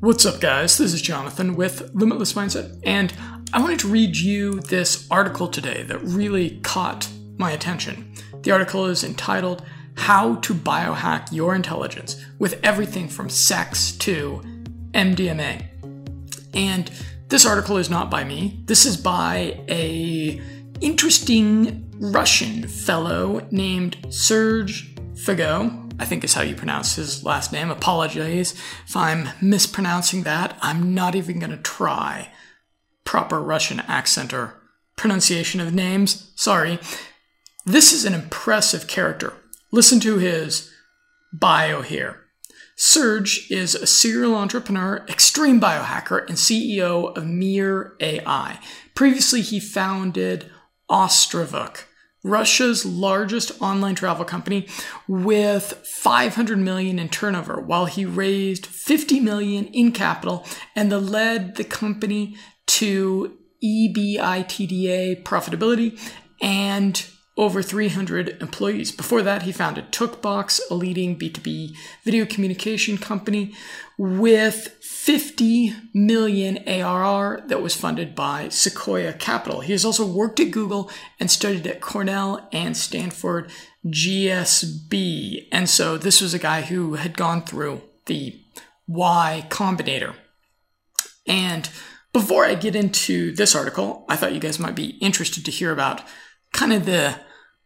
What's up, guys? This is Jonathan with Limitless Mindset, and I wanted to read you this article today that really caught my attention. The article is entitled How to Biohack Your Intelligence with Everything from Sex to MDMA. And this article is not by me. This is by a interesting Russian fellow named Serge Faguet I think is how you pronounce his last name. Apologize if I'm mispronouncing that. I'm not even going to try proper Russian accent or pronunciation of names. Sorry. This is an impressive character. Listen to his bio here. Serge is a serial entrepreneur, extreme biohacker, and CEO of Mirror AI. Previously, he founded Ostrovok, Russia's largest online travel company with 500 million in turnover while he raised 50 million in capital and the led the company to EBITDA profitability and over 300 employees. Before that, he founded TokBox, a leading B2B video communication company with 50 million ARR that was funded by Sequoia Capital. He has also worked at Google and studied at Cornell and Stanford GSB. And so this was a guy who had gone through the Y Combinator. And before I get into this article, I thought you guys might be interested to hear about kind of the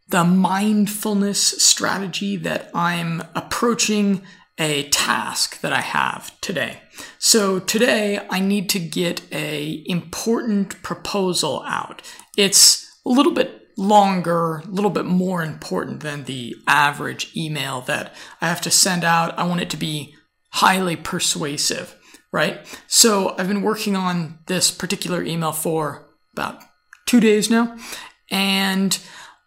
the mindfulness strategy that I'm approaching a task that I have today. So today I need to get a important proposal out. It's a little bit longer, a little bit more important than the average email that I have to send out. I want it to be highly persuasive, right? So I've been working on this particular email for about two days now, and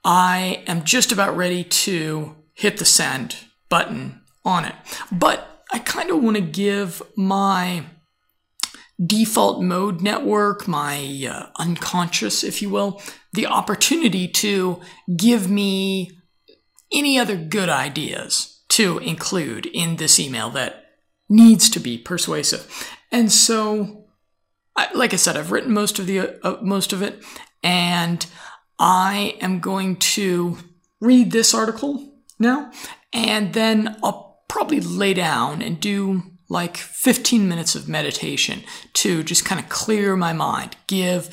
I am just about ready to hit the send button on it. But I kind of want to give my default mode network, my uh, unconscious, if you will, the opportunity to give me any other good ideas to include in this email that needs to be persuasive. And so, I, like I said, I've written most of the uh, most of it, and I am going to read this article now, and then I'll probably lay down and do like 15 minutes of meditation to just kind of clear my mind, give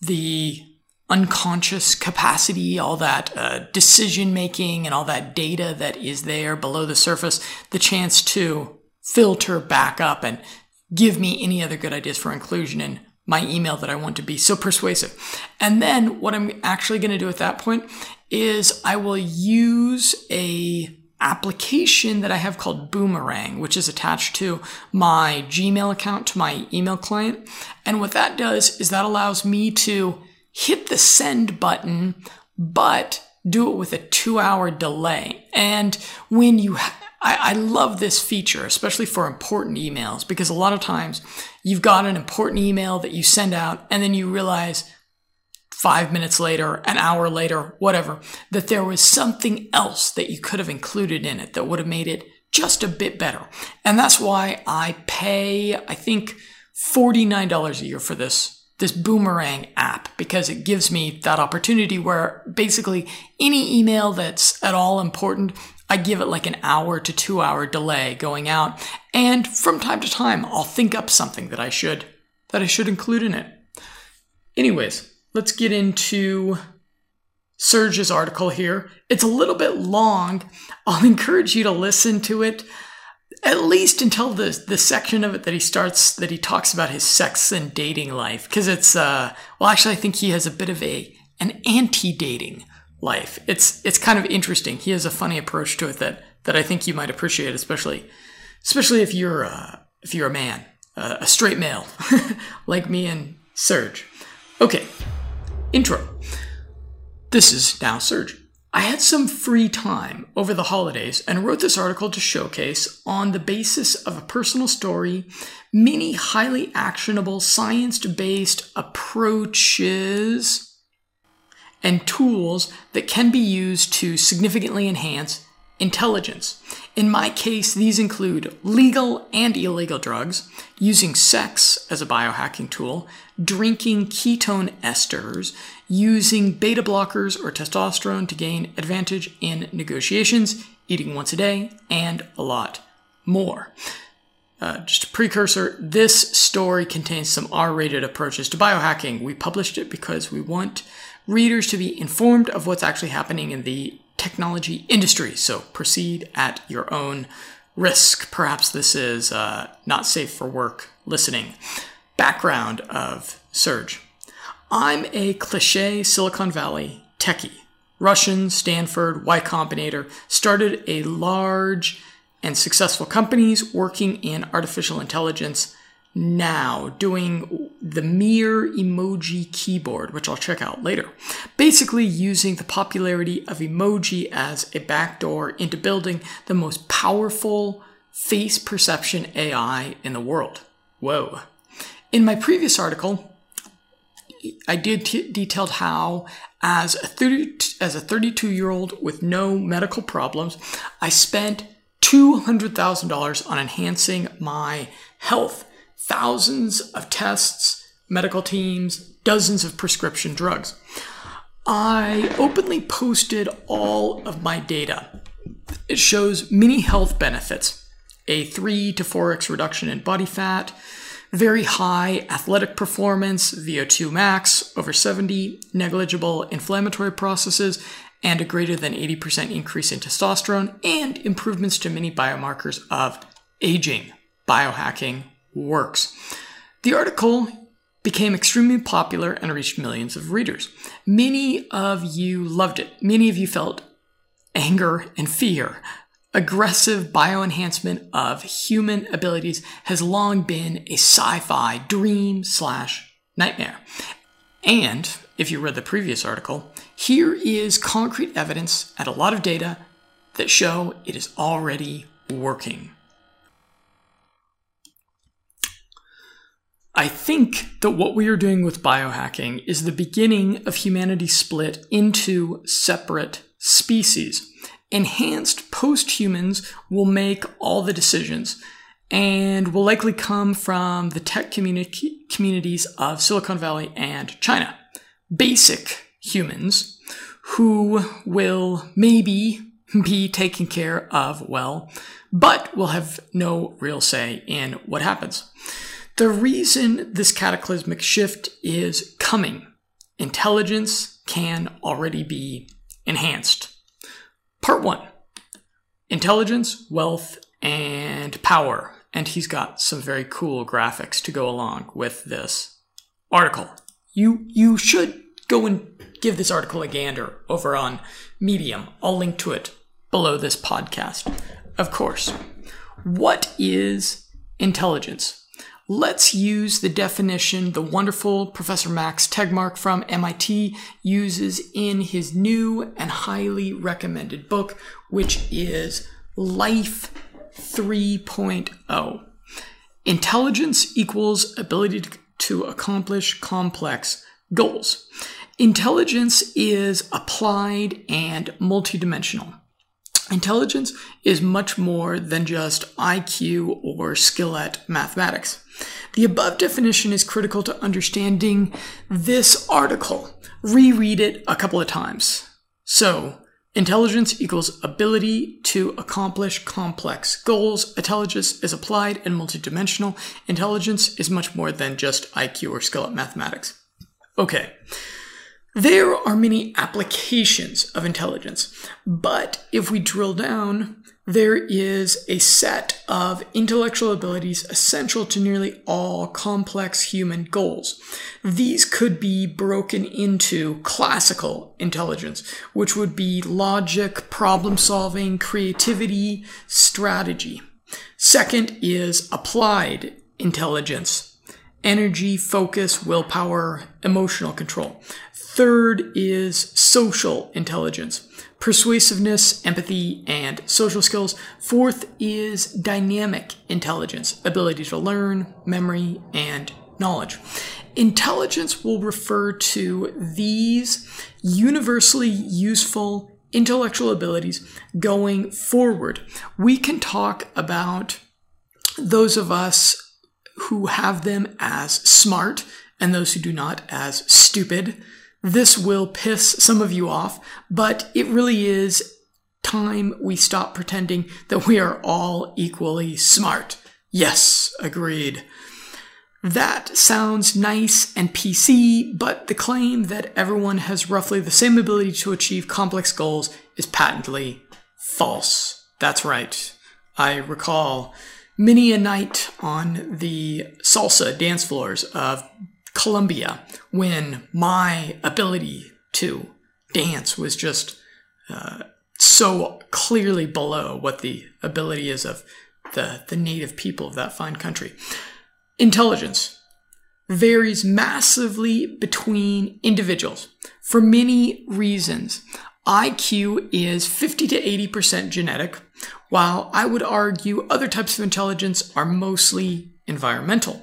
the unconscious capacity, all that uh, decision making and all that data that is there below the surface, the chance to filter back up and give me any other good ideas for inclusion in my email that I want to be so persuasive. And then what I'm actually going to do at that point is I will use a application that I have called Boomerang, which is attached to my Gmail account to my email client. And what that does is that allows me to hit the send button, but do it with a two hour delay. And when you ha- I, I love this feature, especially for important emails, because a lot of times you've got an important email that you send out and then you realize five minutes later, an hour later, whatever, that there was something else that you could have included in it that would have made it just a bit better. And that's why I pay, I think, $49 a year for this this boomerang app because it gives me that opportunity where basically any email that's at all important I give it like an hour to two hour delay going out. And from time to time, I'll think up something that I should, that I should include in it. Anyways, let's get into Serge's article here. It's a little bit long. I'll encourage you to listen to it at least until the the section of it that he starts that he talks about his sex and dating life because it's uh well actually I think he has a bit of a an anti-dating life. It's it's kind of interesting. He has a funny approach to it that that I think you might appreciate, especially especially if you're uh, if you're a man, uh, a straight male like me and Serge. Okay, intro. This is now Serge. I had some free time over the holidays and wrote this article to showcase, on the basis of a personal story, many highly actionable science based approaches and tools that can be used to significantly enhance intelligence. In my case, these include legal and illegal drugs, using sex as a biohacking tool, drinking ketone esters, using beta blockers or testosterone to gain advantage in negotiations, eating once a day, and a lot more. Uh, just a precursor, this story contains some R rated approaches to biohacking. We published it because we want readers to be informed of what's actually happening in the technology industry. So proceed at your own risk. Perhaps this is uh, not safe for work listening. Background of Serge. I'm a cliche Silicon Valley techie. Russian, Stanford, Y Combinator started a large and successful companies working in artificial intelligence now doing the Mirror emoji keyboard, which I'll check out later. Basically, using the popularity of emoji as a backdoor into building the most powerful face perception AI in the world. Whoa. In my previous article, I did t- detailed how, as a 30, as a 32 year old with no medical problems, I spent $200,000 on enhancing my health thousands of tests, medical teams, dozens of prescription drugs. I openly posted all of my data. It shows many health benefits a 3 to 4x reduction in body fat, very high athletic performance, VO2 max over 70, negligible inflammatory processes, and a greater than 80% increase in testosterone, and improvements to many biomarkers of aging, biohacking, works. The article became extremely popular and reached millions of readers. Many of you loved it. Many of you felt anger and fear. Aggressive bioenhancement of human abilities has long been a sci-fi dream slash nightmare. And if you read the previous article, here is concrete evidence and a lot of data that show it is already working. I think that what we are doing with biohacking is the beginning of humanity split into separate species. Enhanced post humans will make all the decisions and will likely come from the tech communi- communities of Silicon Valley and China. Basic humans who will maybe be taken care of well, but will have no real say in what happens. The reason this cataclysmic shift is coming, intelligence can already be enhanced. Part one intelligence, wealth, and power. And he's got some very cool graphics to go along with this article. You, you should go and give this article a gander over on Medium. I'll link to it below this podcast. Of course. What is intelligence? Let's use the definition the wonderful Professor Max Tegmark from MIT uses in his new and highly recommended book, which is Life 3.0. Intelligence equals ability to accomplish complex goals. Intelligence is applied and multidimensional. Intelligence is much more than just IQ or skill at mathematics. The above definition is critical to understanding this article. Reread it a couple of times. So, intelligence equals ability to accomplish complex goals. Intelligence is applied and multidimensional. Intelligence is much more than just IQ or skill at mathematics. Okay. There are many applications of intelligence, but if we drill down, there is a set of intellectual abilities essential to nearly all complex human goals. These could be broken into classical intelligence, which would be logic, problem solving, creativity, strategy. Second is applied intelligence, energy, focus, willpower, emotional control. Third is social intelligence persuasiveness, empathy, and social skills. Fourth is dynamic intelligence, ability to learn, memory, and knowledge. Intelligence will refer to these universally useful intellectual abilities going forward. We can talk about those of us who have them as smart and those who do not as stupid. This will piss some of you off, but it really is time we stop pretending that we are all equally smart. Yes, agreed. That sounds nice and PC, but the claim that everyone has roughly the same ability to achieve complex goals is patently false. That's right. I recall many a night on the salsa dance floors of Colombia when my ability to dance was just uh, so clearly below what the ability is of the, the native people of that fine country. Intelligence varies massively between individuals for many reasons. IQ is 50 to 80% genetic, while I would argue other types of intelligence are mostly environmental.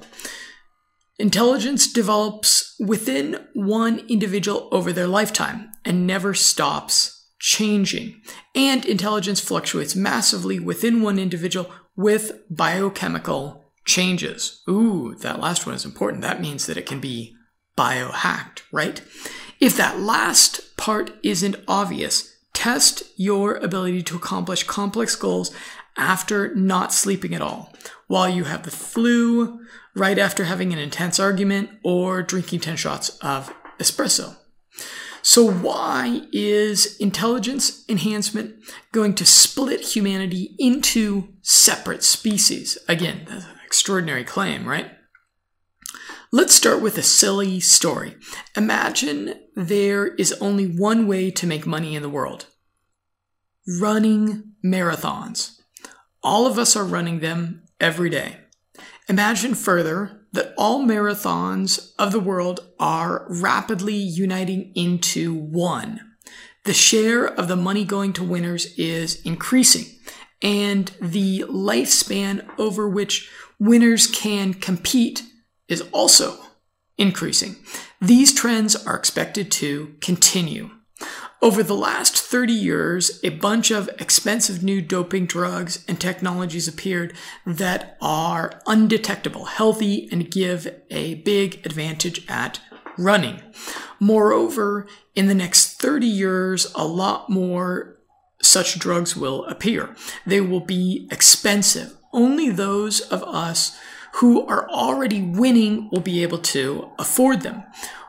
Intelligence develops within one individual over their lifetime and never stops changing. And intelligence fluctuates massively within one individual with biochemical changes. Ooh, that last one is important. That means that it can be biohacked, right? If that last part isn't obvious, test your ability to accomplish complex goals after not sleeping at all, while you have the flu, right after having an intense argument, or drinking 10 shots of espresso. So, why is intelligence enhancement going to split humanity into separate species? Again, that's an extraordinary claim, right? Let's start with a silly story. Imagine there is only one way to make money in the world running marathons. All of us are running them every day. Imagine further that all marathons of the world are rapidly uniting into one. The share of the money going to winners is increasing, and the lifespan over which winners can compete is also increasing. These trends are expected to continue. Over the last 30 years, a bunch of expensive new doping drugs and technologies appeared that are undetectable, healthy, and give a big advantage at running. Moreover, in the next 30 years, a lot more such drugs will appear. They will be expensive. Only those of us who are already winning will be able to afford them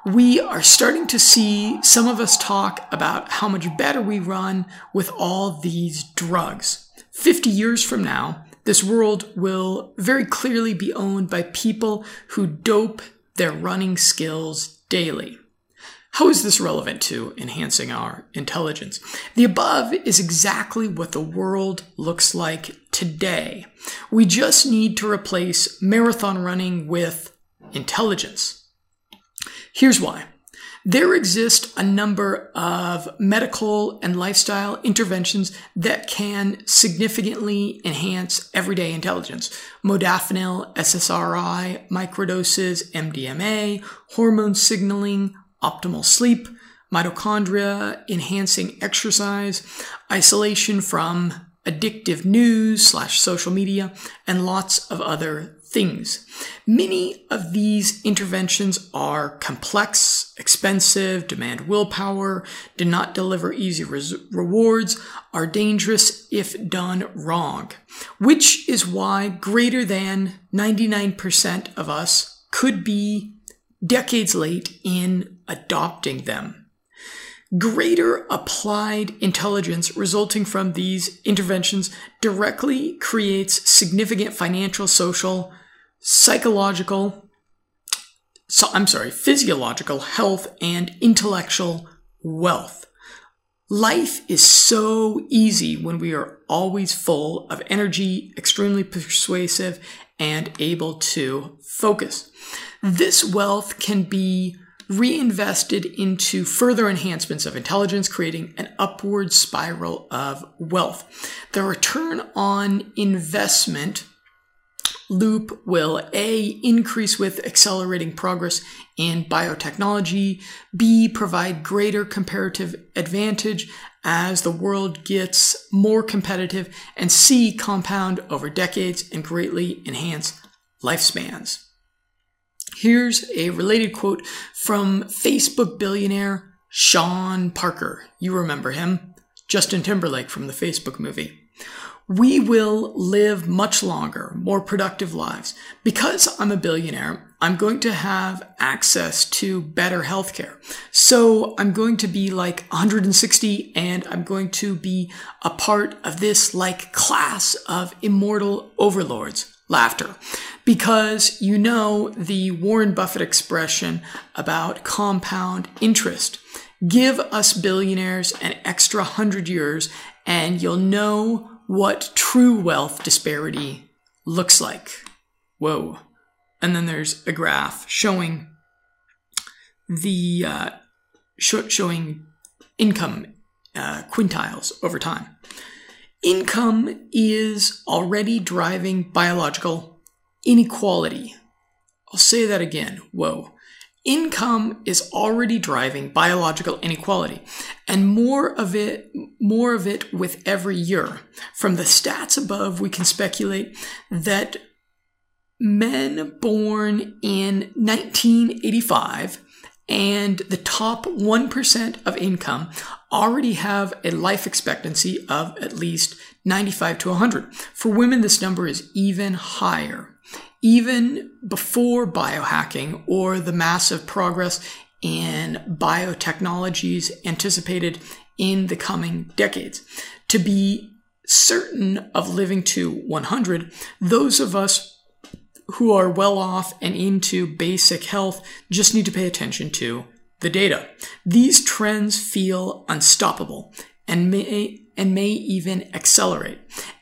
we are starting to see some of us talk about how much better we run with all these drugs. 50 years from now, this world will very clearly be owned by people who dope their running skills daily. How is this relevant to enhancing our intelligence? The above is exactly what the world looks like today. We just need to replace marathon running with intelligence. Here's why. There exist a number of medical and lifestyle interventions that can significantly enhance everyday intelligence. Modafinil, SSRI, microdoses, MDMA, hormone signaling, optimal sleep, mitochondria, enhancing exercise, isolation from addictive news slash social media, and lots of other things. Many of these interventions are complex, expensive, demand willpower, do not deliver easy res- rewards, are dangerous if done wrong, which is why greater than 99% of us could be decades late in adopting them. Greater applied intelligence resulting from these interventions directly creates significant financial, social, psychological, so, I'm sorry, physiological health and intellectual wealth. Life is so easy when we are always full of energy, extremely persuasive, and able to focus. This wealth can be reinvested into further enhancements of intelligence, creating an upward spiral of wealth. The return on investment loop will A, increase with accelerating progress in biotechnology, B, provide greater comparative advantage as the world gets more competitive and C, compound over decades and greatly enhance lifespans. Here's a related quote from Facebook billionaire Sean Parker. You remember him. Justin Timberlake from the Facebook movie. We will live much longer, more productive lives. Because I'm a billionaire, I'm going to have access to better healthcare. So I'm going to be like 160 and I'm going to be a part of this like class of immortal overlords. Laughter. Because you know the Warren Buffett expression about compound interest. Give us billionaires an extra hundred years and you'll know what true wealth disparity looks like. Whoa. And then there's a graph showing the uh, sh- showing income uh, quintiles over time. Income is already driving biological inequality. I'll say that again. Whoa income is already driving biological inequality and more of it more of it with every year from the stats above we can speculate that men born in 1985 and the top 1% of income already have a life expectancy of at least 95 to 100 for women this number is even higher even before biohacking or the massive progress in biotechnologies anticipated in the coming decades. To be certain of living to 100, those of us who are well off and into basic health just need to pay attention to the data. These trends feel unstoppable and may and may even accelerate.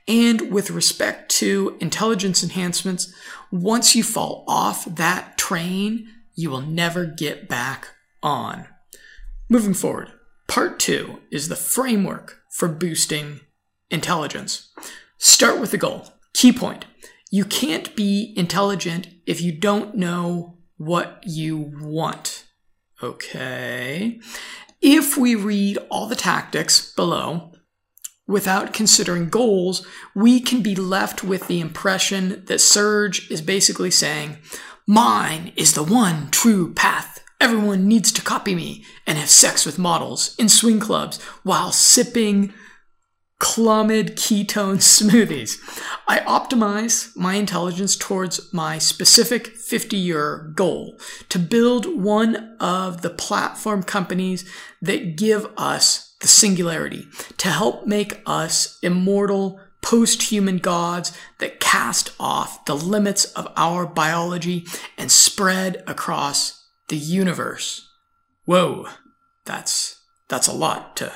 And with respect to intelligence enhancements, once you fall off that train, you will never get back on. Moving forward, part two is the framework for boosting intelligence. Start with the goal. Key point you can't be intelligent if you don't know what you want. Okay. If we read all the tactics below, without considering goals, we can be left with the impression that Serge is basically saying, Mine is the one true path. Everyone needs to copy me and have sex with models in swing clubs while sipping Clomid ketone smoothies. I optimize my intelligence towards my specific 50 year goal to build one of the platform companies that give us the singularity, to help make us immortal post human gods that cast off the limits of our biology and spread across the universe. Whoa, that's, that's a lot to,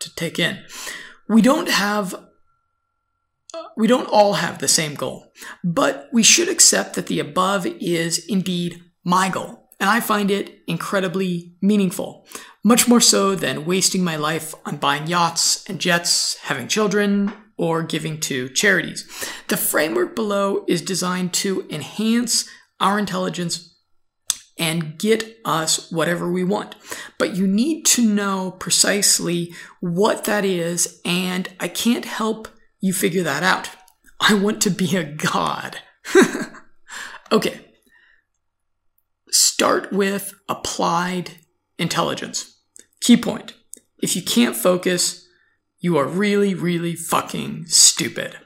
to take in. We don't have we don't all have the same goal, but we should accept that the above is indeed my goal, and I find it incredibly meaningful much more so than wasting my life on buying yachts and jets, having children, or giving to charities. The framework below is designed to enhance our intelligence and get us whatever we want. But you need to know precisely what that is, and I can't help you figure that out. I want to be a god. okay. Start with applied intelligence. Key point. If you can't focus, you are really, really fucking stupid.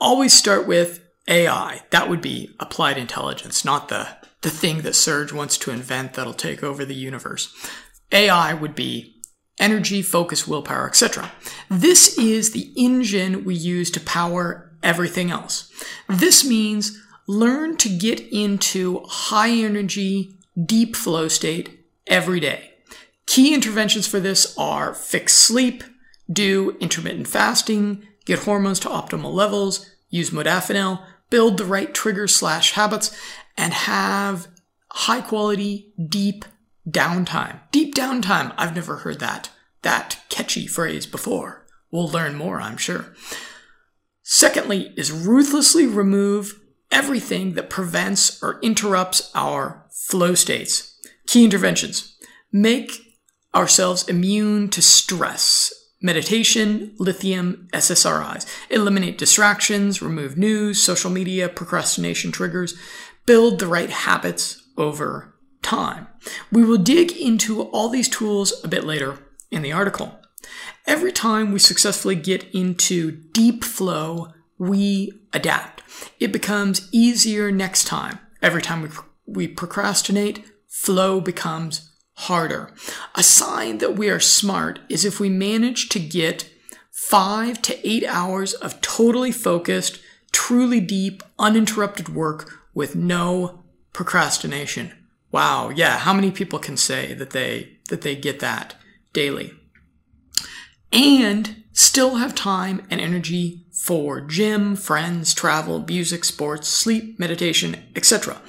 Always start with AI. That would be applied intelligence, not the, the thing that Serge wants to invent that'll take over the universe. AI would be energy, focus, willpower, etc. This is the engine we use to power everything else. This means learn to get into high energy, deep flow state every day. Key interventions for this are fix sleep, do intermittent fasting, get hormones to optimal levels, use modafinil, build the right trigger slash habits, and have high quality, deep downtime. Deep downtime. I've never heard that, that catchy phrase before. We'll learn more, I'm sure. Secondly, is ruthlessly remove everything that prevents or interrupts our flow states. Key interventions. Make ourselves immune to stress. meditation, lithium, SSRIs. Eliminate distractions, remove news, social media, procrastination triggers, build the right habits over time. We will dig into all these tools a bit later in the article. Every time we successfully get into deep flow, we adapt. It becomes easier next time. Every time we, we procrastinate, flow becomes harder. A sign that we are smart is if we manage to get five to eight hours of totally focused, truly deep, uninterrupted work with no procrastination. Wow, yeah, how many people can say that they that they get that daily? And still have time and energy for gym, friends, travel, music, sports, sleep, meditation, etc.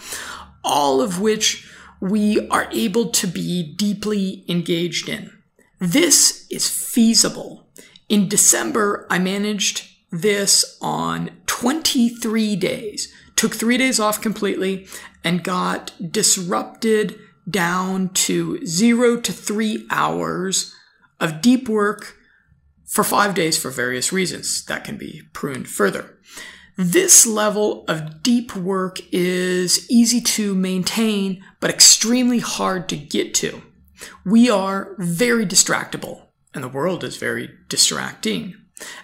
All of which we are able to be deeply engaged in. This is feasible. In December, I managed this on 23 days, took three days off completely, and got disrupted down to zero to three hours of deep work for five days for various reasons that can be pruned further. This level of deep work is easy to maintain, but extremely hard to get to. We are very distractible, and the world is very distracting.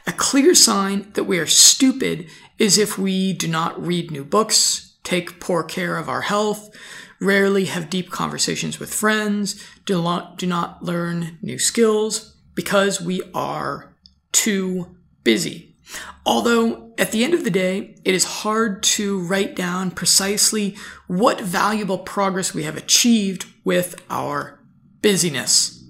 A clear sign that we are stupid is if we do not read new books, take poor care of our health, rarely have deep conversations with friends, do not, do not learn new skills, because we are too busy. Although, at the end of the day, it is hard to write down precisely what valuable progress we have achieved with our busyness.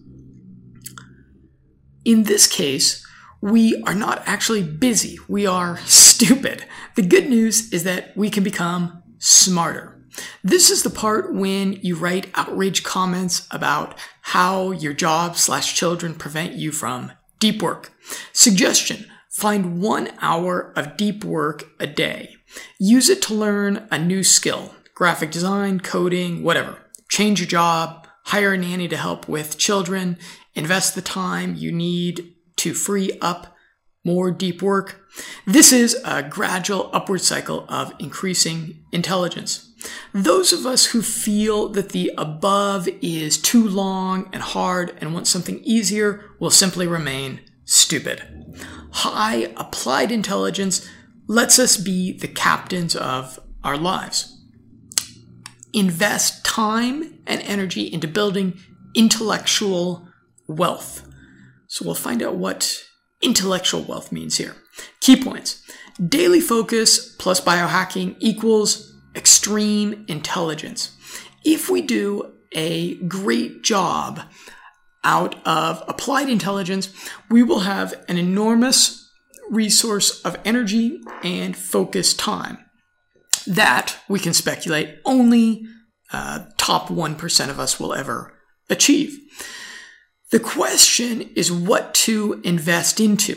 In this case, we are not actually busy, we are stupid. The good news is that we can become smarter. This is the part when you write outrage comments about how your job slash children prevent you from deep work. Suggestion Find one hour of deep work a day. Use it to learn a new skill graphic design, coding, whatever. Change your job, hire a nanny to help with children, invest the time you need to free up more deep work. This is a gradual upward cycle of increasing intelligence. Those of us who feel that the above is too long and hard and want something easier will simply remain stupid high applied intelligence lets us be the captains of our lives. Invest time and energy into building intellectual wealth. So we'll find out what intellectual wealth means here. Key points daily focus plus biohacking equals extreme intelligence. If we do a great job out of applied intelligence, we will have an enormous resource of energy and focus time that we can speculate only uh, top 1% of us will ever achieve. The question is what to invest into.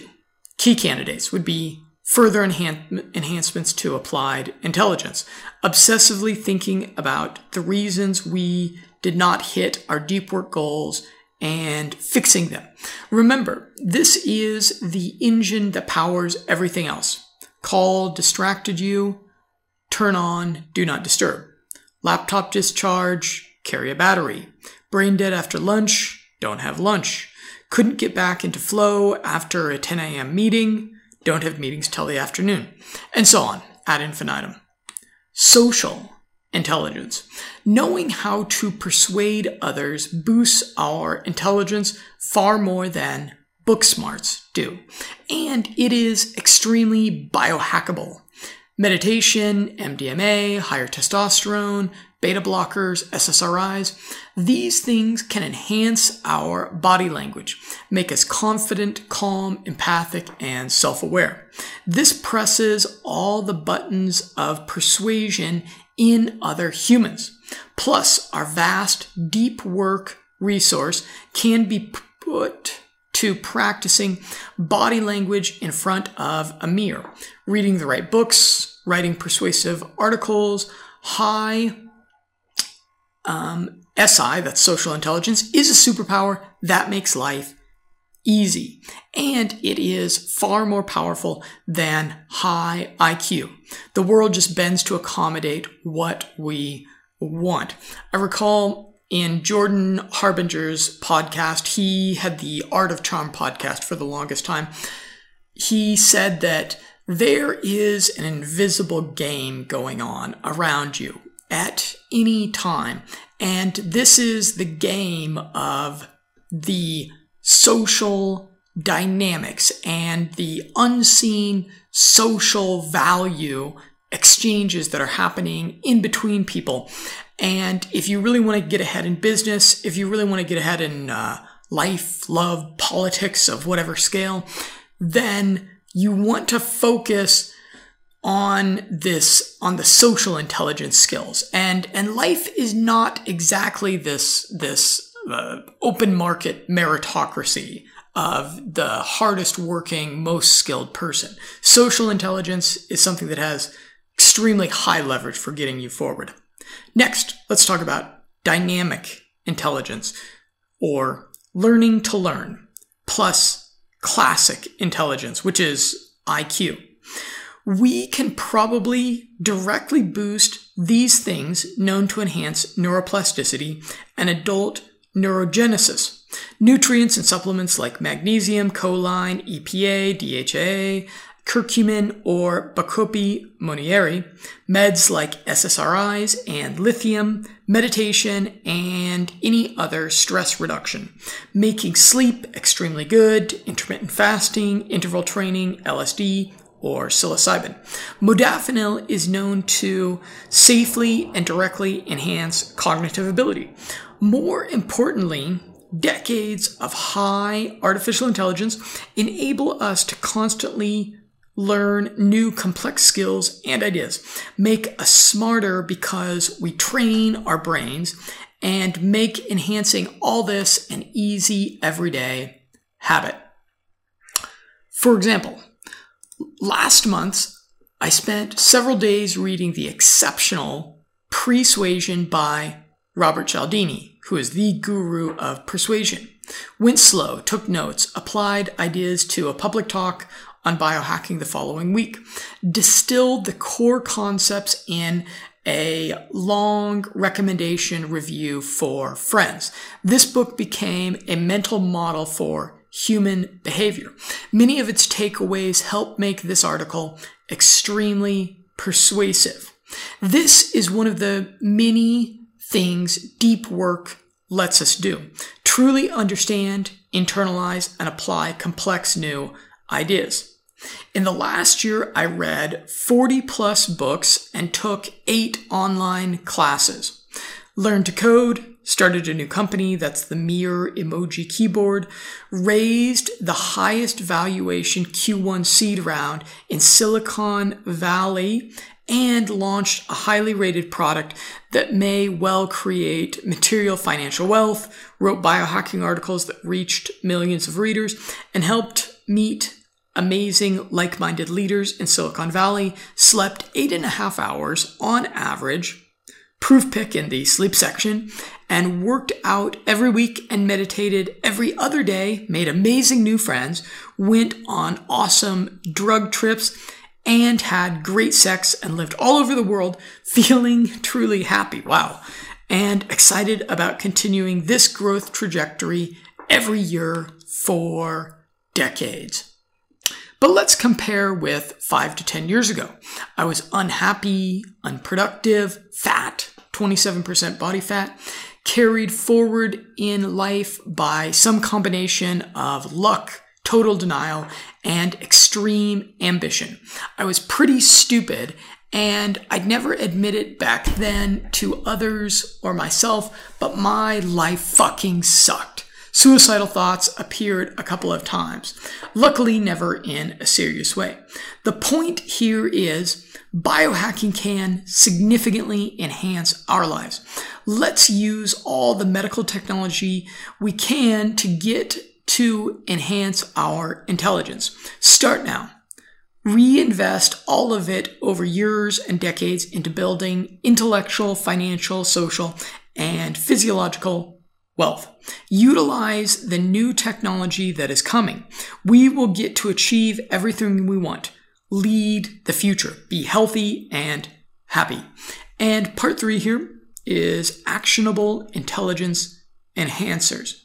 Key candidates would be further enhan- enhancements to applied intelligence, obsessively thinking about the reasons we did not hit our deep work goals and fixing them. Remember, this is the engine that powers everything else. Call distracted you, turn on do not disturb. Laptop discharge, carry a battery. Brain dead after lunch, don't have lunch. Couldn't get back into flow after a 10 a.m. meeting, don't have meetings till the afternoon. And so on, ad infinitum. Social intelligence. Knowing how to persuade others boosts our intelligence far more than book smarts do. And it is extremely biohackable. Meditation, MDMA, higher testosterone, beta blockers, SSRIs, these things can enhance our body language, make us confident, calm, empathic, and self aware. This presses all the buttons of persuasion in other humans. Plus, our vast, deep work resource can be put to practicing body language in front of a mirror, reading the right books, writing persuasive articles, high um, SI, that's social intelligence, is a superpower that makes life easy. And it is far more powerful than high IQ. The world just bends to accommodate what we want. I recall in Jordan Harbinger's podcast, he had the Art of Charm podcast for the longest time. He said that there is an invisible game going on around you at any time. And this is the game of the social dynamics and the unseen social value exchanges that are happening in between people. And if you really want to get ahead in business, if you really want to get ahead in uh, life, love, politics of whatever scale, then you want to focus on this on the social intelligence skills and and life is not exactly this this uh, open market meritocracy of the hardest working, most skilled person. Social intelligence is something that has extremely high leverage for getting you forward. Next, let's talk about dynamic intelligence or learning to learn plus classic intelligence, which is IQ. We can probably directly boost these things known to enhance neuroplasticity and adult neurogenesis. Nutrients and supplements like magnesium, choline, EPA, DHA, curcumin, or Bacopa monnieri, meds like SSRIs and lithium, meditation, and any other stress reduction, making sleep extremely good, intermittent fasting, interval training, LSD, or psilocybin. Modafinil is known to safely and directly enhance cognitive ability. More importantly, decades of high artificial intelligence enable us to constantly learn new complex skills and ideas, make us smarter because we train our brains, and make enhancing all this an easy everyday habit. For example, last month I spent several days reading the exceptional Persuasion by Robert Cialdini, who is the guru of persuasion. Winslow took notes, applied ideas to a public talk on biohacking the following week, distilled the core concepts in a long recommendation review for friends. This book became a mental model for human behavior. Many of its takeaways help make this article extremely persuasive. This is one of the many things deep work lets us do. Truly understand, internalize, and apply complex new ideas. In the last year, I read 40 plus books and took eight online classes. Learned to code, started a new company that's the Mirror emoji keyboard, raised the highest valuation Q1 seed round in Silicon Valley, and launched a highly rated product that may well create material financial wealth, wrote biohacking articles that reached millions of readers, and helped meet amazing like minded leaders in Silicon Valley, slept eight and a half hours on average. Proof pick in the sleep section, and worked out every week and meditated every other day, made amazing new friends, went on awesome drug trips, and had great sex and lived all over the world feeling truly happy. Wow. And excited about continuing this growth trajectory every year for decades. But let's compare with five to 10 years ago. I was unhappy, unproductive, fat, 27% body fat, carried forward in life by some combination of luck, total denial, and extreme ambition. I was pretty stupid and I'd never admit it back then to others or myself, but my life fucking sucked. Suicidal thoughts appeared a couple of times, luckily never in a serious way. The point here is biohacking can significantly enhance our lives. Let's use all the medical technology we can to get to enhance our intelligence. Start now. Reinvest all of it over years and decades into building intellectual, financial, social, and physiological wealth. Utilize the new technology that is coming. We will get to achieve everything we want. Lead the future. Be healthy and happy. And part three here is actionable intelligence enhancers.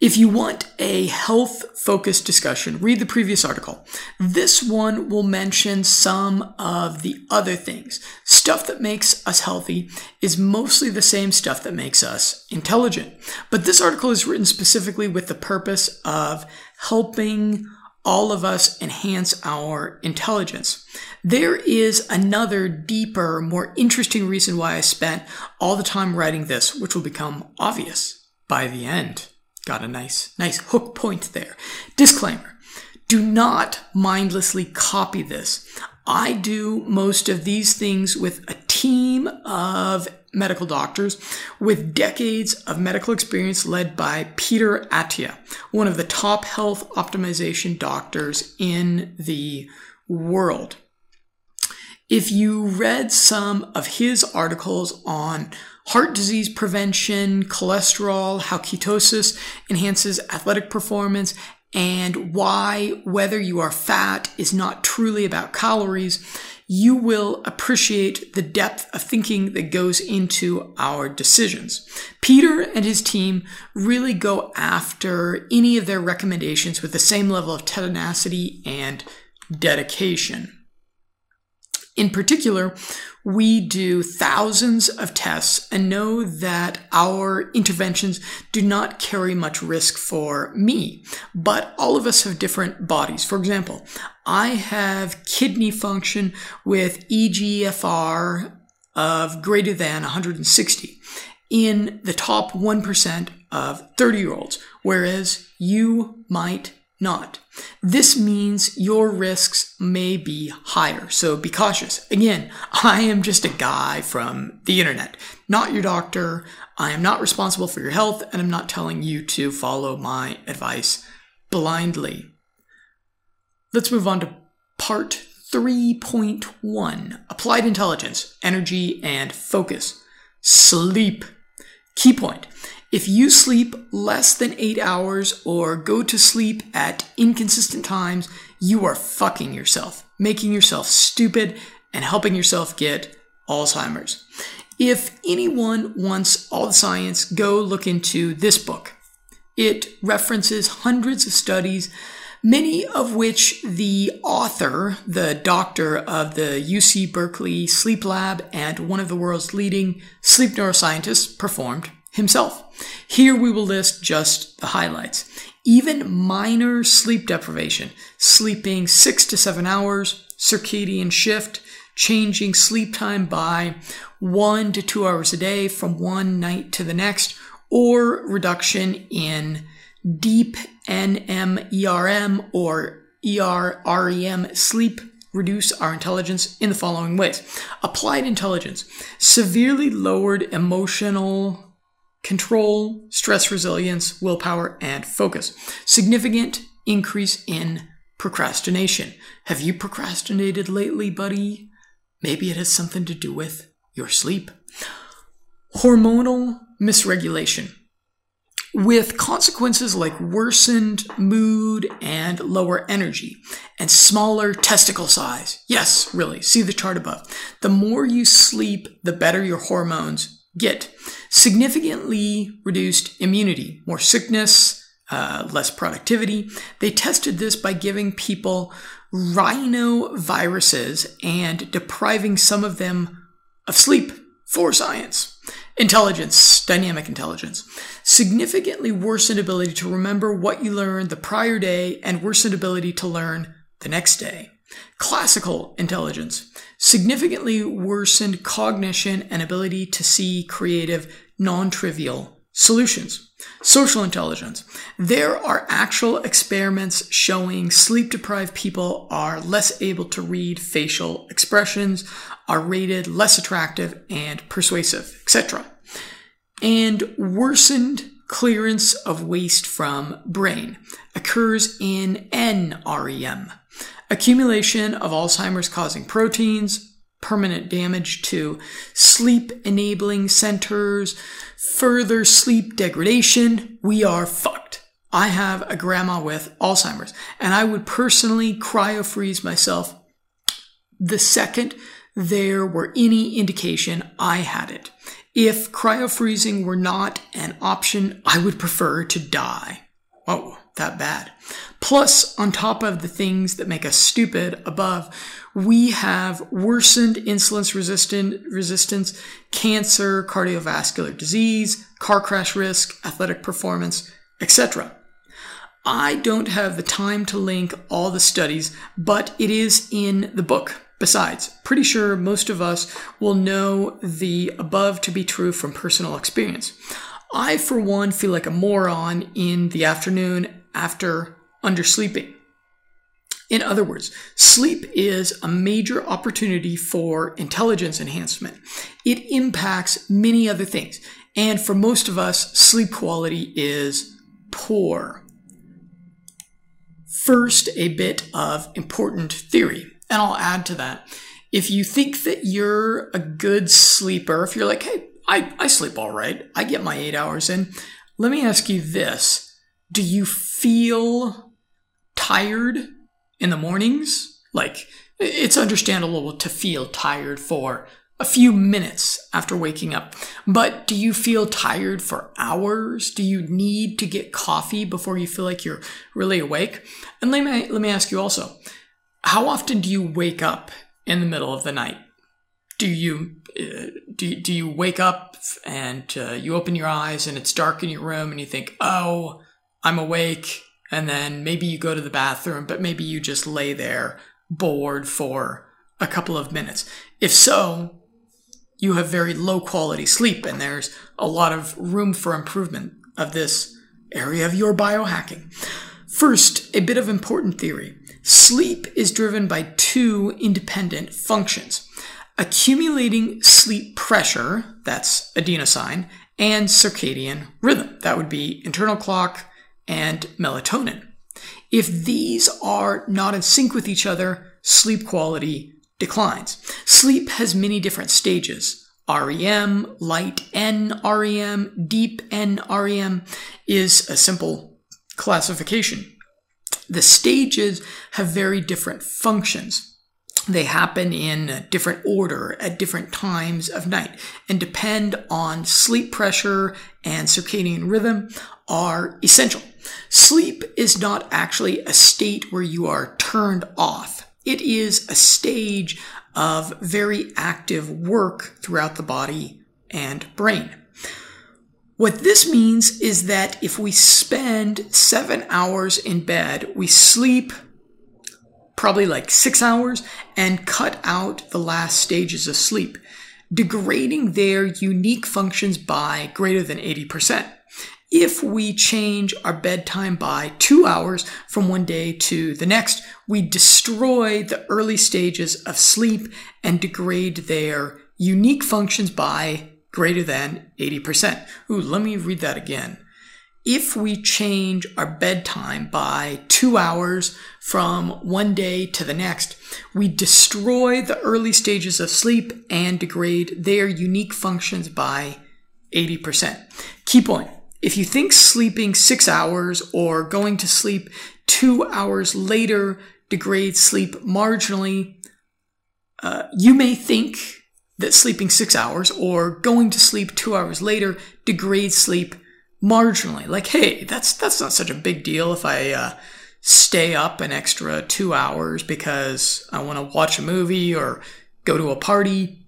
If you want a health focused discussion, read the previous article. This one will mention some of the other things. Stuff that makes us healthy is mostly the same stuff that makes us intelligent. But this article is written specifically with the purpose of helping all of us enhance our intelligence. There is another deeper, more interesting reason why I spent all the time writing this, which will become obvious by the end. Got a nice, nice hook point there. Disclaimer. Do not mindlessly copy this. I do most of these things with a team of medical doctors with decades of medical experience led by Peter Attia, one of the top health optimization doctors in the world. If you read some of his articles on heart disease prevention, cholesterol, how ketosis enhances athletic performance, and why whether you are fat is not truly about calories, you will appreciate the depth of thinking that goes into our decisions. Peter and his team really go after any of their recommendations with the same level of tenacity and dedication. In particular, we do thousands of tests and know that our interventions do not carry much risk for me. But all of us have different bodies. For example, I have kidney function with EGFR of greater than 160 in the top 1% of 30 year olds, whereas you might not. This means your risks may be higher, so be cautious. Again, I am just a guy from the internet, not your doctor. I am not responsible for your health, and I'm not telling you to follow my advice blindly. Let's move on to part 3.1 Applied Intelligence, Energy and Focus. Sleep. Key point if you sleep less than eight hours or go to sleep at inconsistent times, you are fucking yourself, making yourself stupid and helping yourself get Alzheimer's. If anyone wants all the science, go look into this book. It references hundreds of studies, many of which the author, the doctor of the UC Berkeley Sleep Lab and one of the world's leading sleep neuroscientists, performed himself. Here we will list just the highlights. Even minor sleep deprivation, sleeping six to seven hours, circadian shift, changing sleep time by one to two hours a day from one night to the next, or reduction in deep NREM or REM sleep reduce our intelligence in the following ways. Applied intelligence, severely lowered emotional control, stress resilience, willpower, and focus. Significant increase in procrastination. Have you procrastinated lately, buddy? Maybe it has something to do with your sleep. Hormonal misregulation. With consequences like worsened mood and lower energy and smaller testicle size. Yes, really, see the chart above. The more you sleep, the better your hormones get significantly reduced immunity, more sickness, uh, less productivity. They tested this by giving people rhinoviruses and depriving some of them of sleep for science. Intelligence, dynamic intelligence. Significantly worsened ability to remember what you learned the prior day and worsened ability to learn the next day. Classical intelligence significantly worsened cognition and ability to see creative, non trivial solutions. Social intelligence. There are actual experiments showing sleep deprived people are less able to read facial expressions, are rated less attractive and persuasive, etc. And worsened clearance of waste from brain occurs in NREM, accumulation of Alzheimer's causing proteins, permanent damage to sleep enabling centers, further sleep degradation, we are fucked. I have a grandma with Alzheimer's, and I would personally cryofreeze myself the second there were any indication I had it. If cryofreezing were not an option, I would prefer to die. Oh, that bad. Plus, on top of the things that make us stupid above, we have worsened insulin resistant resistance, cancer, cardiovascular disease, car crash risk, athletic performance, etc. I don't have the time to link all the studies, but it is in the book. Besides, pretty sure most of us will know the above to be true from personal experience. I, for one, feel like a moron in the afternoon after undersleeping. In other words, sleep is a major opportunity for intelligence enhancement. It impacts many other things. And for most of us, sleep quality is poor. First, a bit of important theory. And I'll add to that. If you think that you're a good sleeper, if you're like, hey, I, I sleep all right, I get my eight hours in, let me ask you this. Do you feel tired in the mornings? Like, it's understandable to feel tired for a few minutes after waking up. But do you feel tired for hours? Do you need to get coffee before you feel like you're really awake? And let me, let me ask you also, how often do you wake up in the middle of the night? Do you uh, do, do you wake up and uh, you open your eyes and it's dark in your room and you think, "Oh, I'm awake." And then maybe you go to the bathroom, but maybe you just lay there bored for a couple of minutes. If so, you have very low quality sleep and there's a lot of room for improvement of this area of your biohacking. First, a bit of important theory. Sleep is driven by two independent functions accumulating sleep pressure, that's adenosine, and circadian rhythm, that would be internal clock and melatonin. If these are not in sync with each other, sleep quality declines. Sleep has many different stages. REM, light N REM, deep N REM is a simple classification. The stages have very different functions. They happen in different order at different times of night and depend on sleep pressure and circadian rhythm are essential. Sleep is not actually a state where you are turned off. It is a stage of very active work throughout the body and brain. What this means is that if we spend seven hours in bed, we sleep probably like six hours and cut out the last stages of sleep, degrading their unique functions by greater than 80%. If we change our bedtime by two hours from one day to the next, we destroy the early stages of sleep and degrade their unique functions by greater than 80%. Ooh, let me read that again. If we change our bedtime by two hours from one day to the next, we destroy the early stages of sleep and degrade their unique functions by 80%. Key point. If you think sleeping six hours or going to sleep two hours later degrades sleep marginally, uh, you may think that sleeping six hours or going to sleep two hours later degrades sleep marginally. Like, hey, that's that's not such a big deal if I uh, stay up an extra two hours because I want to watch a movie or go to a party.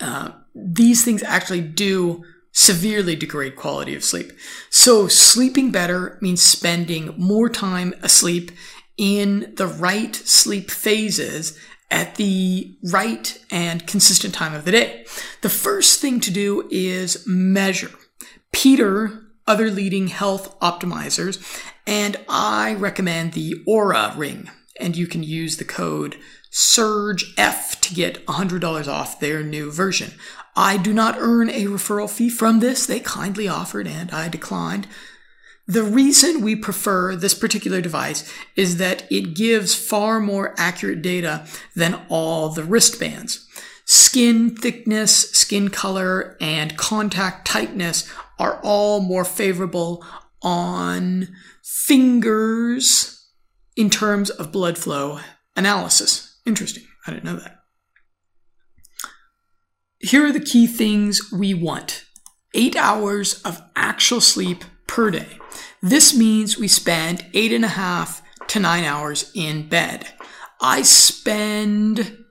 Uh, these things actually do severely degrade quality of sleep. So sleeping better means spending more time asleep in the right sleep phases at the right and consistent time of the day. The first thing to do is measure. Peter, other leading health optimizers, and I recommend the Oura ring. And you can use the code SURGEF to get $100 off their new version. I do not earn a referral fee from this. They kindly offered and I declined. The reason we prefer this particular device is that it gives far more accurate data than all the wristbands. Skin thickness, skin color, and contact tightness are all more favorable on fingers in terms of blood flow analysis. Interesting. I didn't know that. Here are the key things we want eight hours of actual sleep per day. This means we spend eight and a half to nine hours in bed. I spend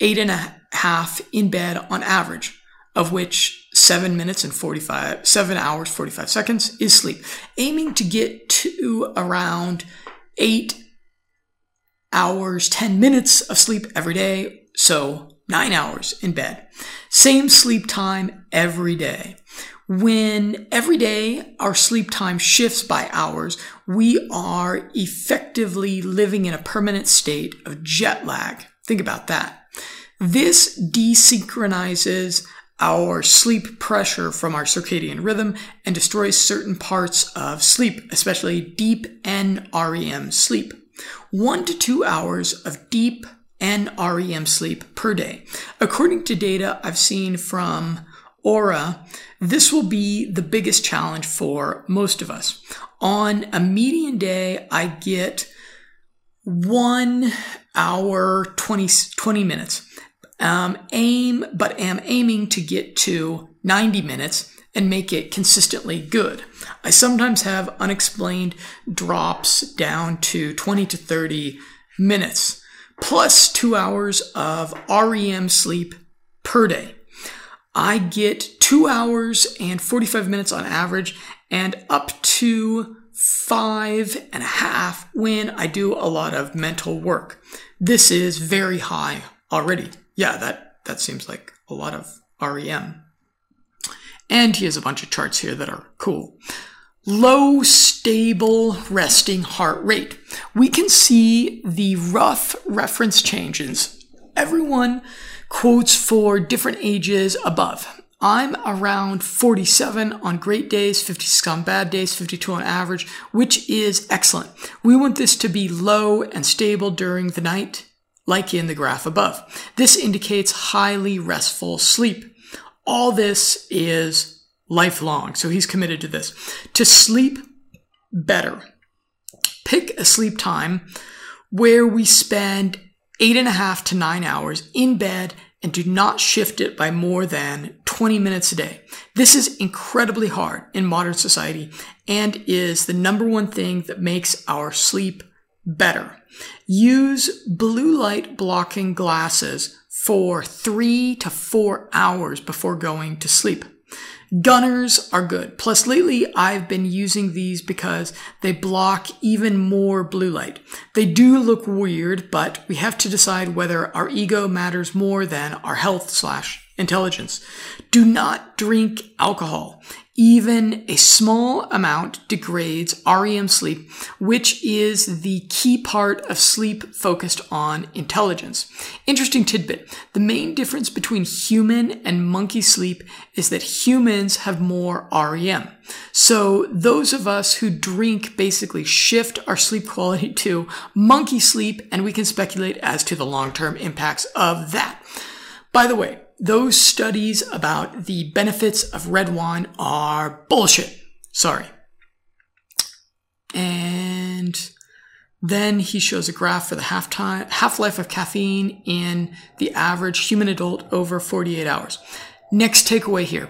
eight and a half in bed on average, of which seven minutes and 45, seven hours, 45 seconds is sleep, aiming to get to around eight hours, 10 minutes of sleep every day. So nine hours in bed. Same sleep time every day. When every day our sleep time shifts by hours, we are effectively living in a permanent state of jet lag. Think about that. This desynchronizes our sleep pressure from our circadian rhythm and destroys certain parts of sleep, especially deep NREM sleep. One to two hours of deep NREM sleep per day. According to data I've seen from Oura, this will be the biggest challenge for most of us. On a median day, I get one hour, 20, 20 minutes. Um, aim, but am aiming to get to 90 minutes and make it consistently good. I sometimes have unexplained drops down to 20 to 30 minutes, plus two hours of REM sleep per day. I get two hours and 45 minutes on average and up to five and a half when I do a lot of mental work. This is very high already. Yeah, that, that seems like a lot of REM. And he has a bunch of charts here that are cool. Low, stable, resting heart rate. We can see the rough reference changes. Everyone quotes for different ages above. I'm around 47 on great days, 56 on bad days, 52 on average, which is excellent. We want this to be low and stable during the night, like in the graph above. This indicates highly restful sleep. All this is lifelong, so he's committed to this. To sleep better, pick a sleep time where we spend eight and a half to nine hours in bed and do not shift it by more than 20 minutes a day. This is incredibly hard in modern society and is the number one thing that makes our sleep better. Use blue light blocking glasses for three to four hours before going to sleep. Gunnars are good. Plus, lately I've been using these because they block even more blue light. They do look weird, but we have to decide whether our ego matters more than our health slash intelligence. Do not drink alcohol. Even a small amount degrades REM sleep, which is the key part of sleep focused on intelligence. Interesting tidbit. The main difference between human and monkey sleep is that humans have more REM. So those of us who drink basically shift our sleep quality to monkey sleep, and we can speculate as to the long-term impacts of that. By the way, those studies about the benefits of red wine are bullshit. Sorry. And then he shows a graph for the half time, half life of caffeine in the average human adult over 48 hours. Next takeaway here.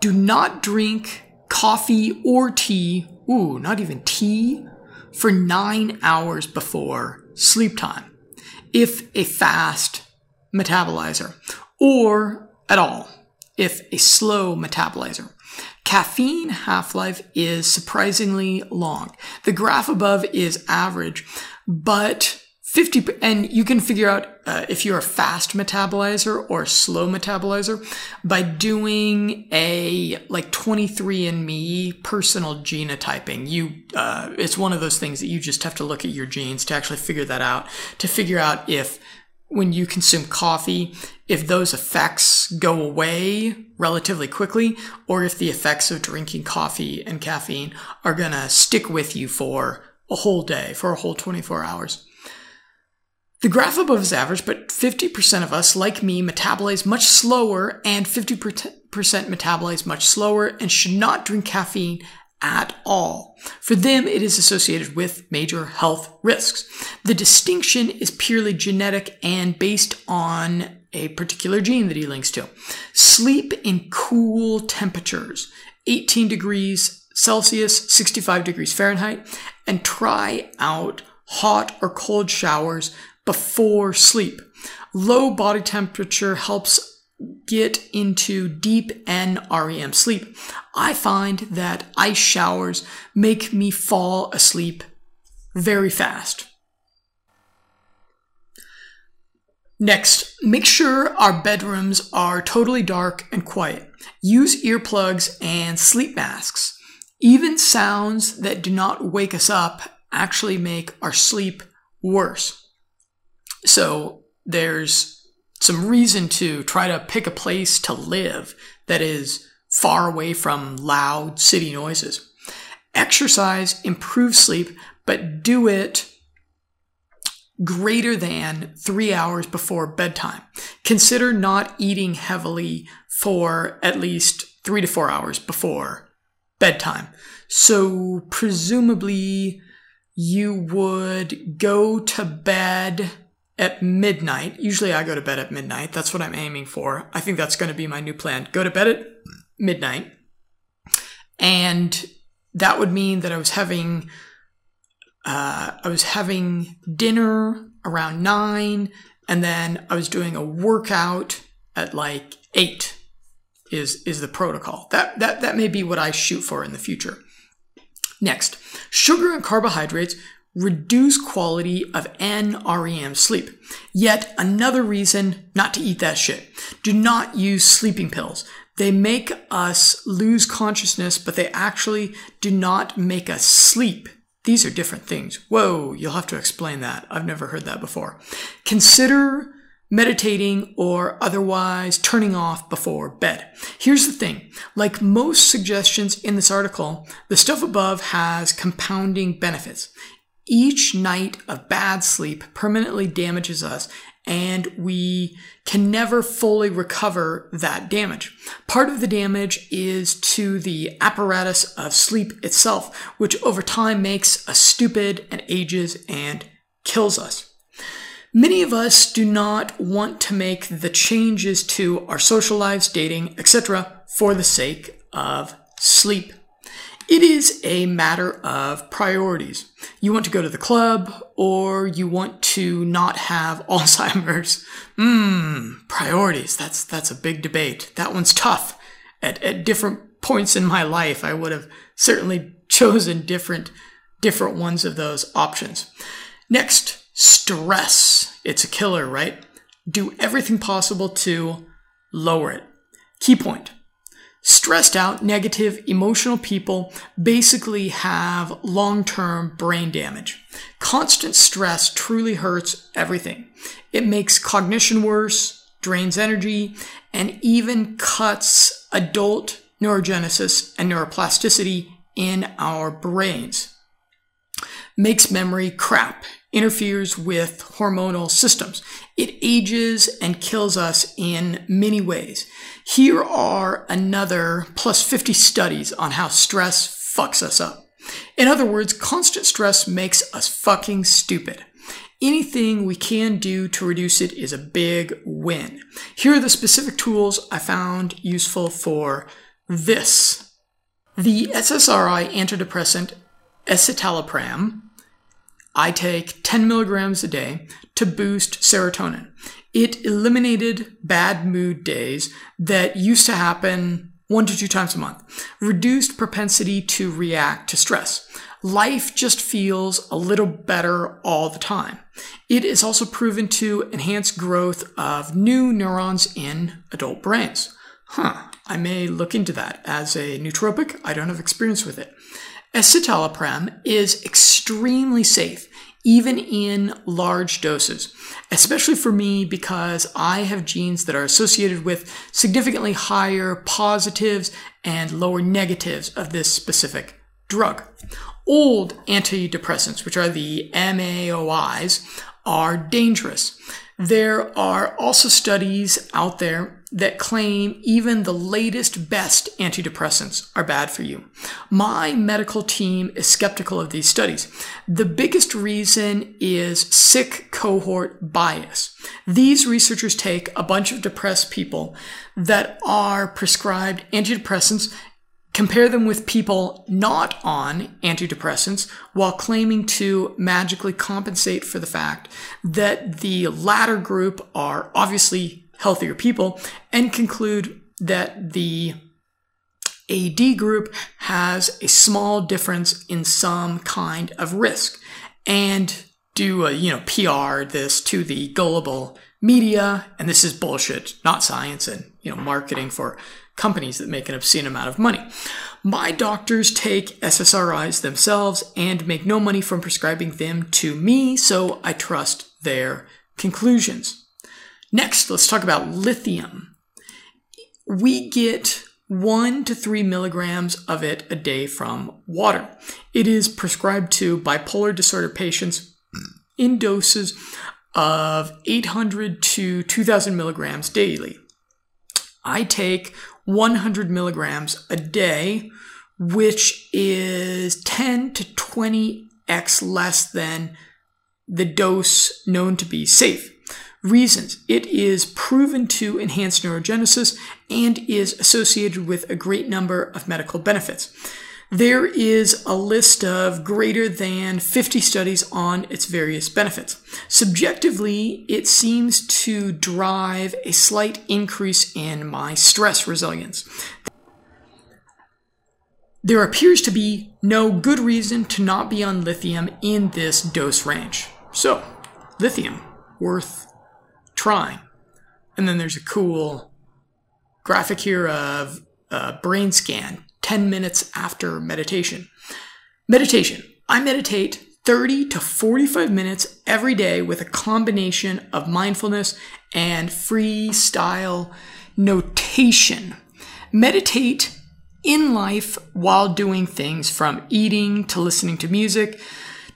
Do not drink coffee or tea, ooh, not even tea, for nine hours before sleep time. If a fast metabolizer or at all if a slow metabolizer. Caffeine half-life is surprisingly long. The graph above is average, but 50, and you can figure out uh, if you're a fast metabolizer or a slow metabolizer by doing a like 23andMe personal genotyping. You, uh, it's one of those things that you just have to look at your genes to actually figure that out, to figure out if when you consume coffee if those effects go away relatively quickly or if the effects of drinking coffee and caffeine are going to stick with you for a whole day, for a whole 24 hours. The graph above is average, but 50% of us, like me, metabolize much slower and 50% metabolize much slower and should not drink caffeine at all. For them, it is associated with major health risks. The distinction is purely genetic and based on a particular gene that he links to. Sleep in cool temperatures, 18 degrees Celsius, 65 degrees Fahrenheit, and try out hot or cold showers before sleep. Low body temperature helps get into deep NREM sleep, I find that ice showers make me fall asleep very fast. Next, make sure our bedrooms are totally dark and quiet. Use earplugs and sleep masks. Even sounds that do not wake us up actually make our sleep worse. So there's some reason to try to pick a place to live that is far away from loud city noises. Exercise improves sleep, but do it greater than three hours before bedtime. Consider not eating heavily for at least three to four hours before bedtime. So, presumably, you would go to bed at midnight. Usually I go to bed at midnight. That's what I'm aiming for. I think that's going to be my new plan. Go to bed at midnight. And that would mean that I was having uh, I was having dinner around nine, and then I was doing a workout at like eight. Is is the protocol that that that may be what I shoot for in the future. Next, sugar and carbohydrates reduce quality of NREM sleep. Yet another reason not to eat that shit. Do not use sleeping pills. They make us lose consciousness, but they actually do not make us sleep. These are different things. Whoa, you'll have to explain that. I've never heard that before. Consider meditating or otherwise turning off before bed. Here's the thing. Like most suggestions in this article, the stuff above has compounding benefits. Each night of bad sleep permanently damages us and we can never fully recover that damage. Part of the damage is to the apparatus of sleep itself, which over time makes us stupid and ages and kills us. Many of us do not want to make the changes to our social lives, dating, etc., for the sake of sleep. It is a matter of priorities. You want to go to the club or you want to not have Alzheimer's. Mmm, priorities. That's, that's a big debate. That one's tough. At, at different points in my life, I would have certainly chosen different, different ones of those options. Next, stress. It's a killer, right? Do everything possible to lower it. Key point. Stressed out, negative, emotional people basically have long-term brain damage. Constant stress truly hurts everything. It makes cognition worse, drains energy, and even cuts adult neurogenesis and neuroplasticity in our brains. Makes memory crap, interferes with hormonal systems. It ages and kills us in many ways. Here are another plus 50 studies on how stress fucks us up. In other words, constant stress makes us fucking stupid. Anything we can do to reduce it is a big win. Here are the specific tools I found useful for this. The SSRI antidepressant escitalopram I take 10 milligrams a day to boost serotonin. It eliminated bad mood days that used to happen one to two times a month, reduced propensity to react to stress. Life just feels a little better all the time. It is also proven to enhance growth of new neurons in adult brains. Huh, I may look into that. As a nootropic, I don't have experience with it. Escitalopram is extremely safe. even in large doses, especially for me because I have genes that are associated with significantly higher positives and lower negatives of this specific drug. Old antidepressants, which are the MAOIs, are dangerous. There are also studies out there that claim even the latest best antidepressants are bad for you. My medical team is skeptical of these studies. The biggest reason is sick cohort bias. These researchers take a bunch of depressed people that are prescribed antidepressants compare them with people not on antidepressants while claiming to magically compensate for the fact that the latter group are obviously healthier people and conclude that the AD group has a small difference in some kind of risk and do a, you know, PR this to the gullible media. And this is bullshit, not science and, you know, marketing for companies that make an obscene amount of money. My doctors take SSRIs themselves and make no money from prescribing them to me, so I trust their conclusions. Next, let's talk about lithium. We get one to three milligrams of it a day from water. It is prescribed to bipolar disorder patients in doses of 800 to 2000 milligrams daily. I take 100 milligrams a day, which is 10 to 20x less than the dose known to be safe. Reasons it is proven to enhance neurogenesis and is associated with a great number of medical benefits. There is a list of greater than 50 studies on its various benefits. Subjectively, it seems to drive a slight increase in my stress resilience. There appears to be no good reason to not be on lithium in this dose range. So, lithium, worth trying. And then there's a cool graphic here of a brain scan 10 minutes after meditation. Meditation. I meditate 30 to 45 minutes every day with a combination of mindfulness and freestyle notation. Meditate in life while doing things from eating to listening to music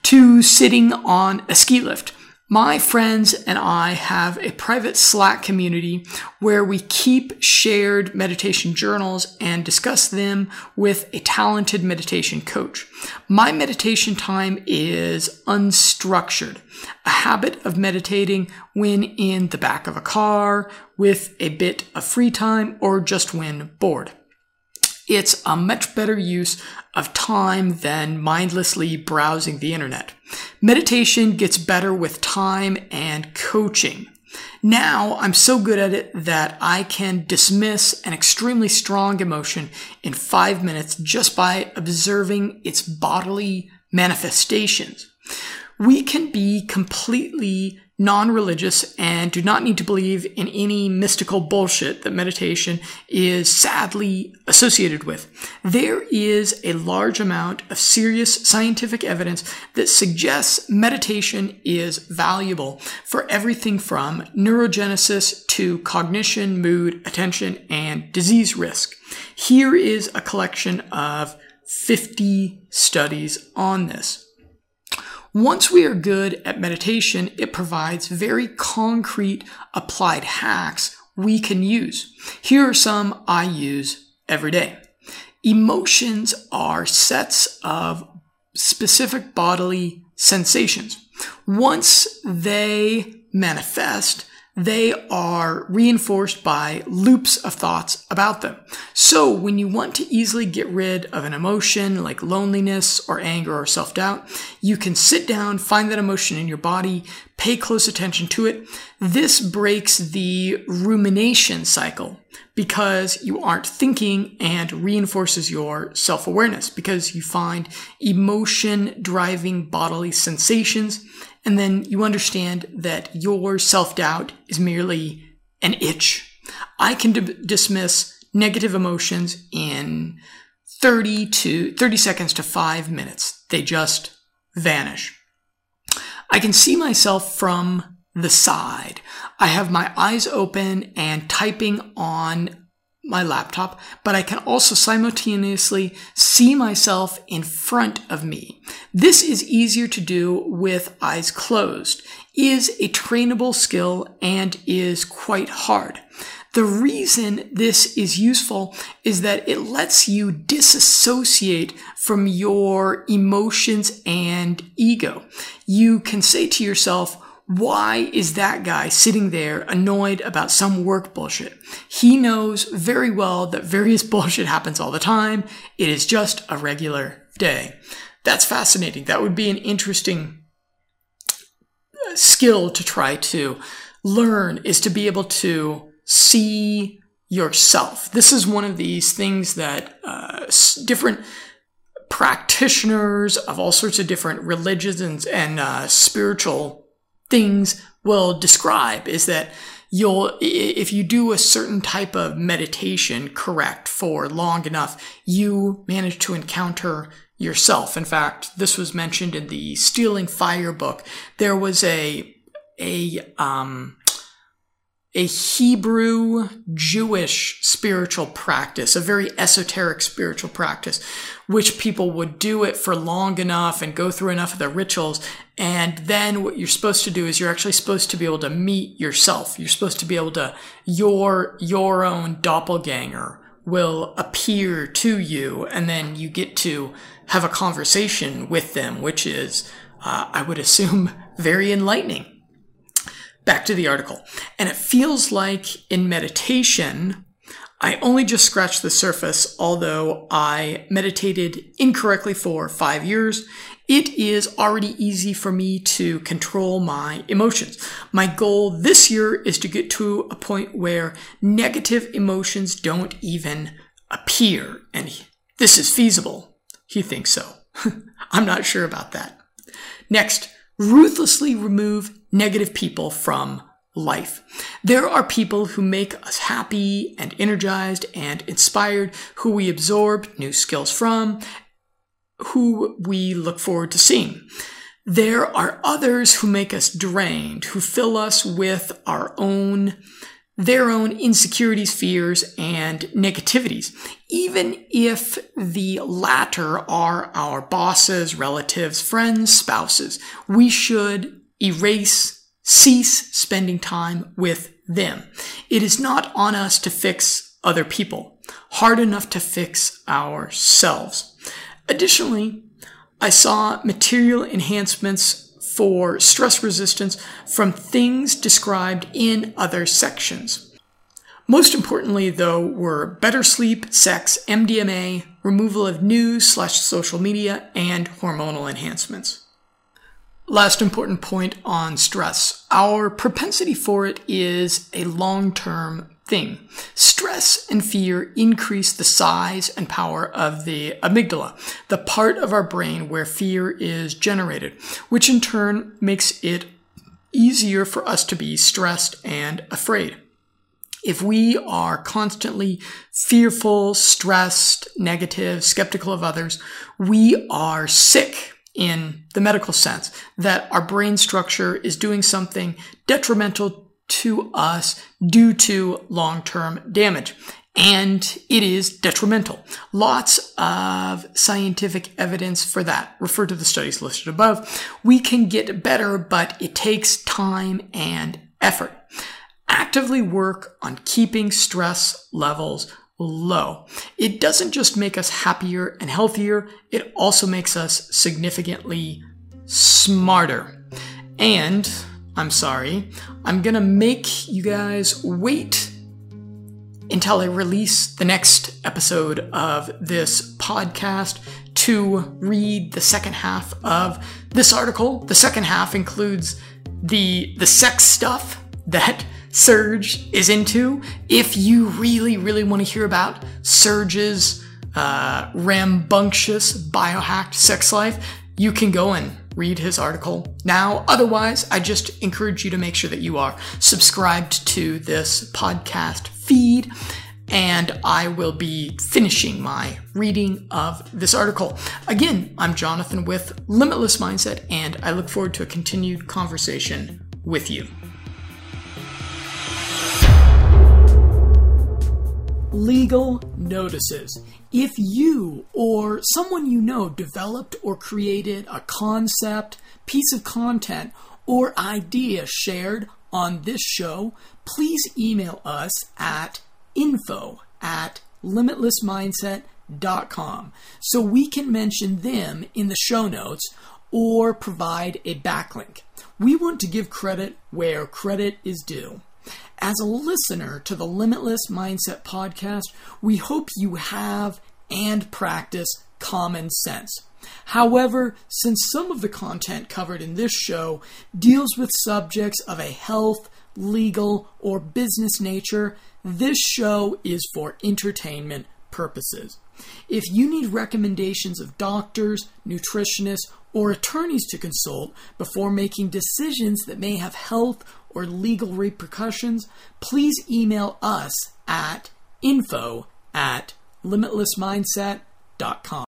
to sitting on a ski lift. My friends and I have a private Slack community where we keep shared meditation journals and discuss them with a talented meditation coach. My meditation time is unstructured, a habit of meditating when in the back of a car, with a bit of free time, or just when bored. It's a much better use of time than mindlessly browsing the internet. Meditation gets better with time and coaching. Now I'm so good at it that I can dismiss an extremely strong emotion in five minutes just by observing its bodily manifestations. We can be completely non religious and do not need to believe in any mystical bullshit that meditation is sadly associated with. There is a large amount of serious scientific evidence that suggests meditation is valuable for everything from neurogenesis to cognition, mood, attention, and disease risk. Here is a collection of 50 studies on this. Once we are good at meditation, it provides very concrete applied hacks we can use. Here are some I use every day. Emotions are sets of specific bodily sensations. Once they manifest, they are reinforced by loops of thoughts about them. So when you want to easily get rid of an emotion like loneliness or anger or self doubt, you can sit down, find that emotion in your body, pay close attention to it. This breaks the rumination cycle because you aren't thinking and reinforces your self awareness because you find emotion driving bodily sensations and then you understand that your self doubt is merely an itch. I can d- dismiss negative emotions in 30 to 30 seconds to five minutes. They just vanish. I can see myself from the side. I have my eyes open and typing on my laptop, but I can also simultaneously see myself in front of me. This is easier to do with eyes closed, is a trainable skill, and is quite hard. The reason this is useful is that it lets you disassociate from your emotions and ego. You can say to yourself, why is that guy sitting there annoyed about some work bullshit? He knows very well that various bullshit happens all the time. It is just a regular day. That's fascinating. That would be an interesting skill to try to learn is to be able to see yourself. This is one of these things that uh, different practitioners of all sorts of different religions and, and uh, spiritual things will describe is that you'll if you do a certain type of meditation correct for long enough you manage to encounter yourself in fact this was mentioned in the stealing fire book there was a a um a Hebrew Jewish spiritual practice, a very esoteric spiritual practice, which people would do it for long enough and go through enough of the rituals. And then what you're supposed to do is you're actually supposed to be able to meet yourself. You're supposed to be able to, your, your own doppelganger will appear to you and then you get to have a conversation with them, which is, uh, I would assume, very enlightening back to the article. And it feels like in meditation, I only just scratched the surface, although I meditated incorrectly for five years. It is already easy for me to control my emotions. My goal this year is to get to a point where negative emotions don't even appear. And this is feasible. He thinks so. I'm not sure about that. Next, ruthlessly remove negative people from life. There are people who make us happy and energized and inspired, who we absorb new skills from, who we look forward to seeing. There are others who make us drained, who fill us with our own their own insecurities, fears, and negativities, even if the latter are our bosses, relatives, friends, spouses. We should erase, cease spending time with them. It is not on us to fix other people, hard enough to fix ourselves. Additionally, I saw material enhancements for stress resistance from things described in other sections. Most importantly, though, were better sleep, sex, MDMA, removal of news slash social media, and hormonal enhancements. Last important point on stress. Our propensity for it is a long term thing. Stress and fear increase the size and power of the amygdala, the part of our brain where fear is generated, which in turn makes it easier for us to be stressed and afraid. If we are constantly fearful, stressed, negative, skeptical of others, we are sick in the medical sense that our brain structure is doing something detrimental to us due to long term damage. And it is detrimental. Lots of scientific evidence for that. Refer to the studies listed above. We can get better, but it takes time and effort. Actively work on keeping stress levels low. It doesn't just make us happier and healthier, it also makes us significantly smarter. And I'm sorry. I'm gonna make you guys wait until I release the next episode of this podcast to read the second half of this article. The second half includes the the sex stuff that Surge is into. If you really, really want to hear about Surge's uh, rambunctious biohacked sex life, you can go and read his article now. Otherwise, I just encourage you to make sure that you are subscribed to this podcast feed. and I will be finishing my reading of this article. Again, I'm Jonathan with Limitless Mindset, and I look forward to a continued conversation with you. Legal notices. If you or someone you know developed or created a concept, piece of content, or idea shared on this show, please email us at info at limitlessmindset.com so we can mention them in the show notes or provide a backlink. We want to give credit where credit is due. As a listener to the Limitless Mindset podcast, we hope you have and practice common sense. However, since some of the content covered in this show deals with subjects of a health, legal, or business nature, this show is for entertainment purposes. If you need recommendations of doctors, nutritionists, or attorneys to consult before making decisions that may have health or legal repercussions, please email us at info at limitlessmindset.com.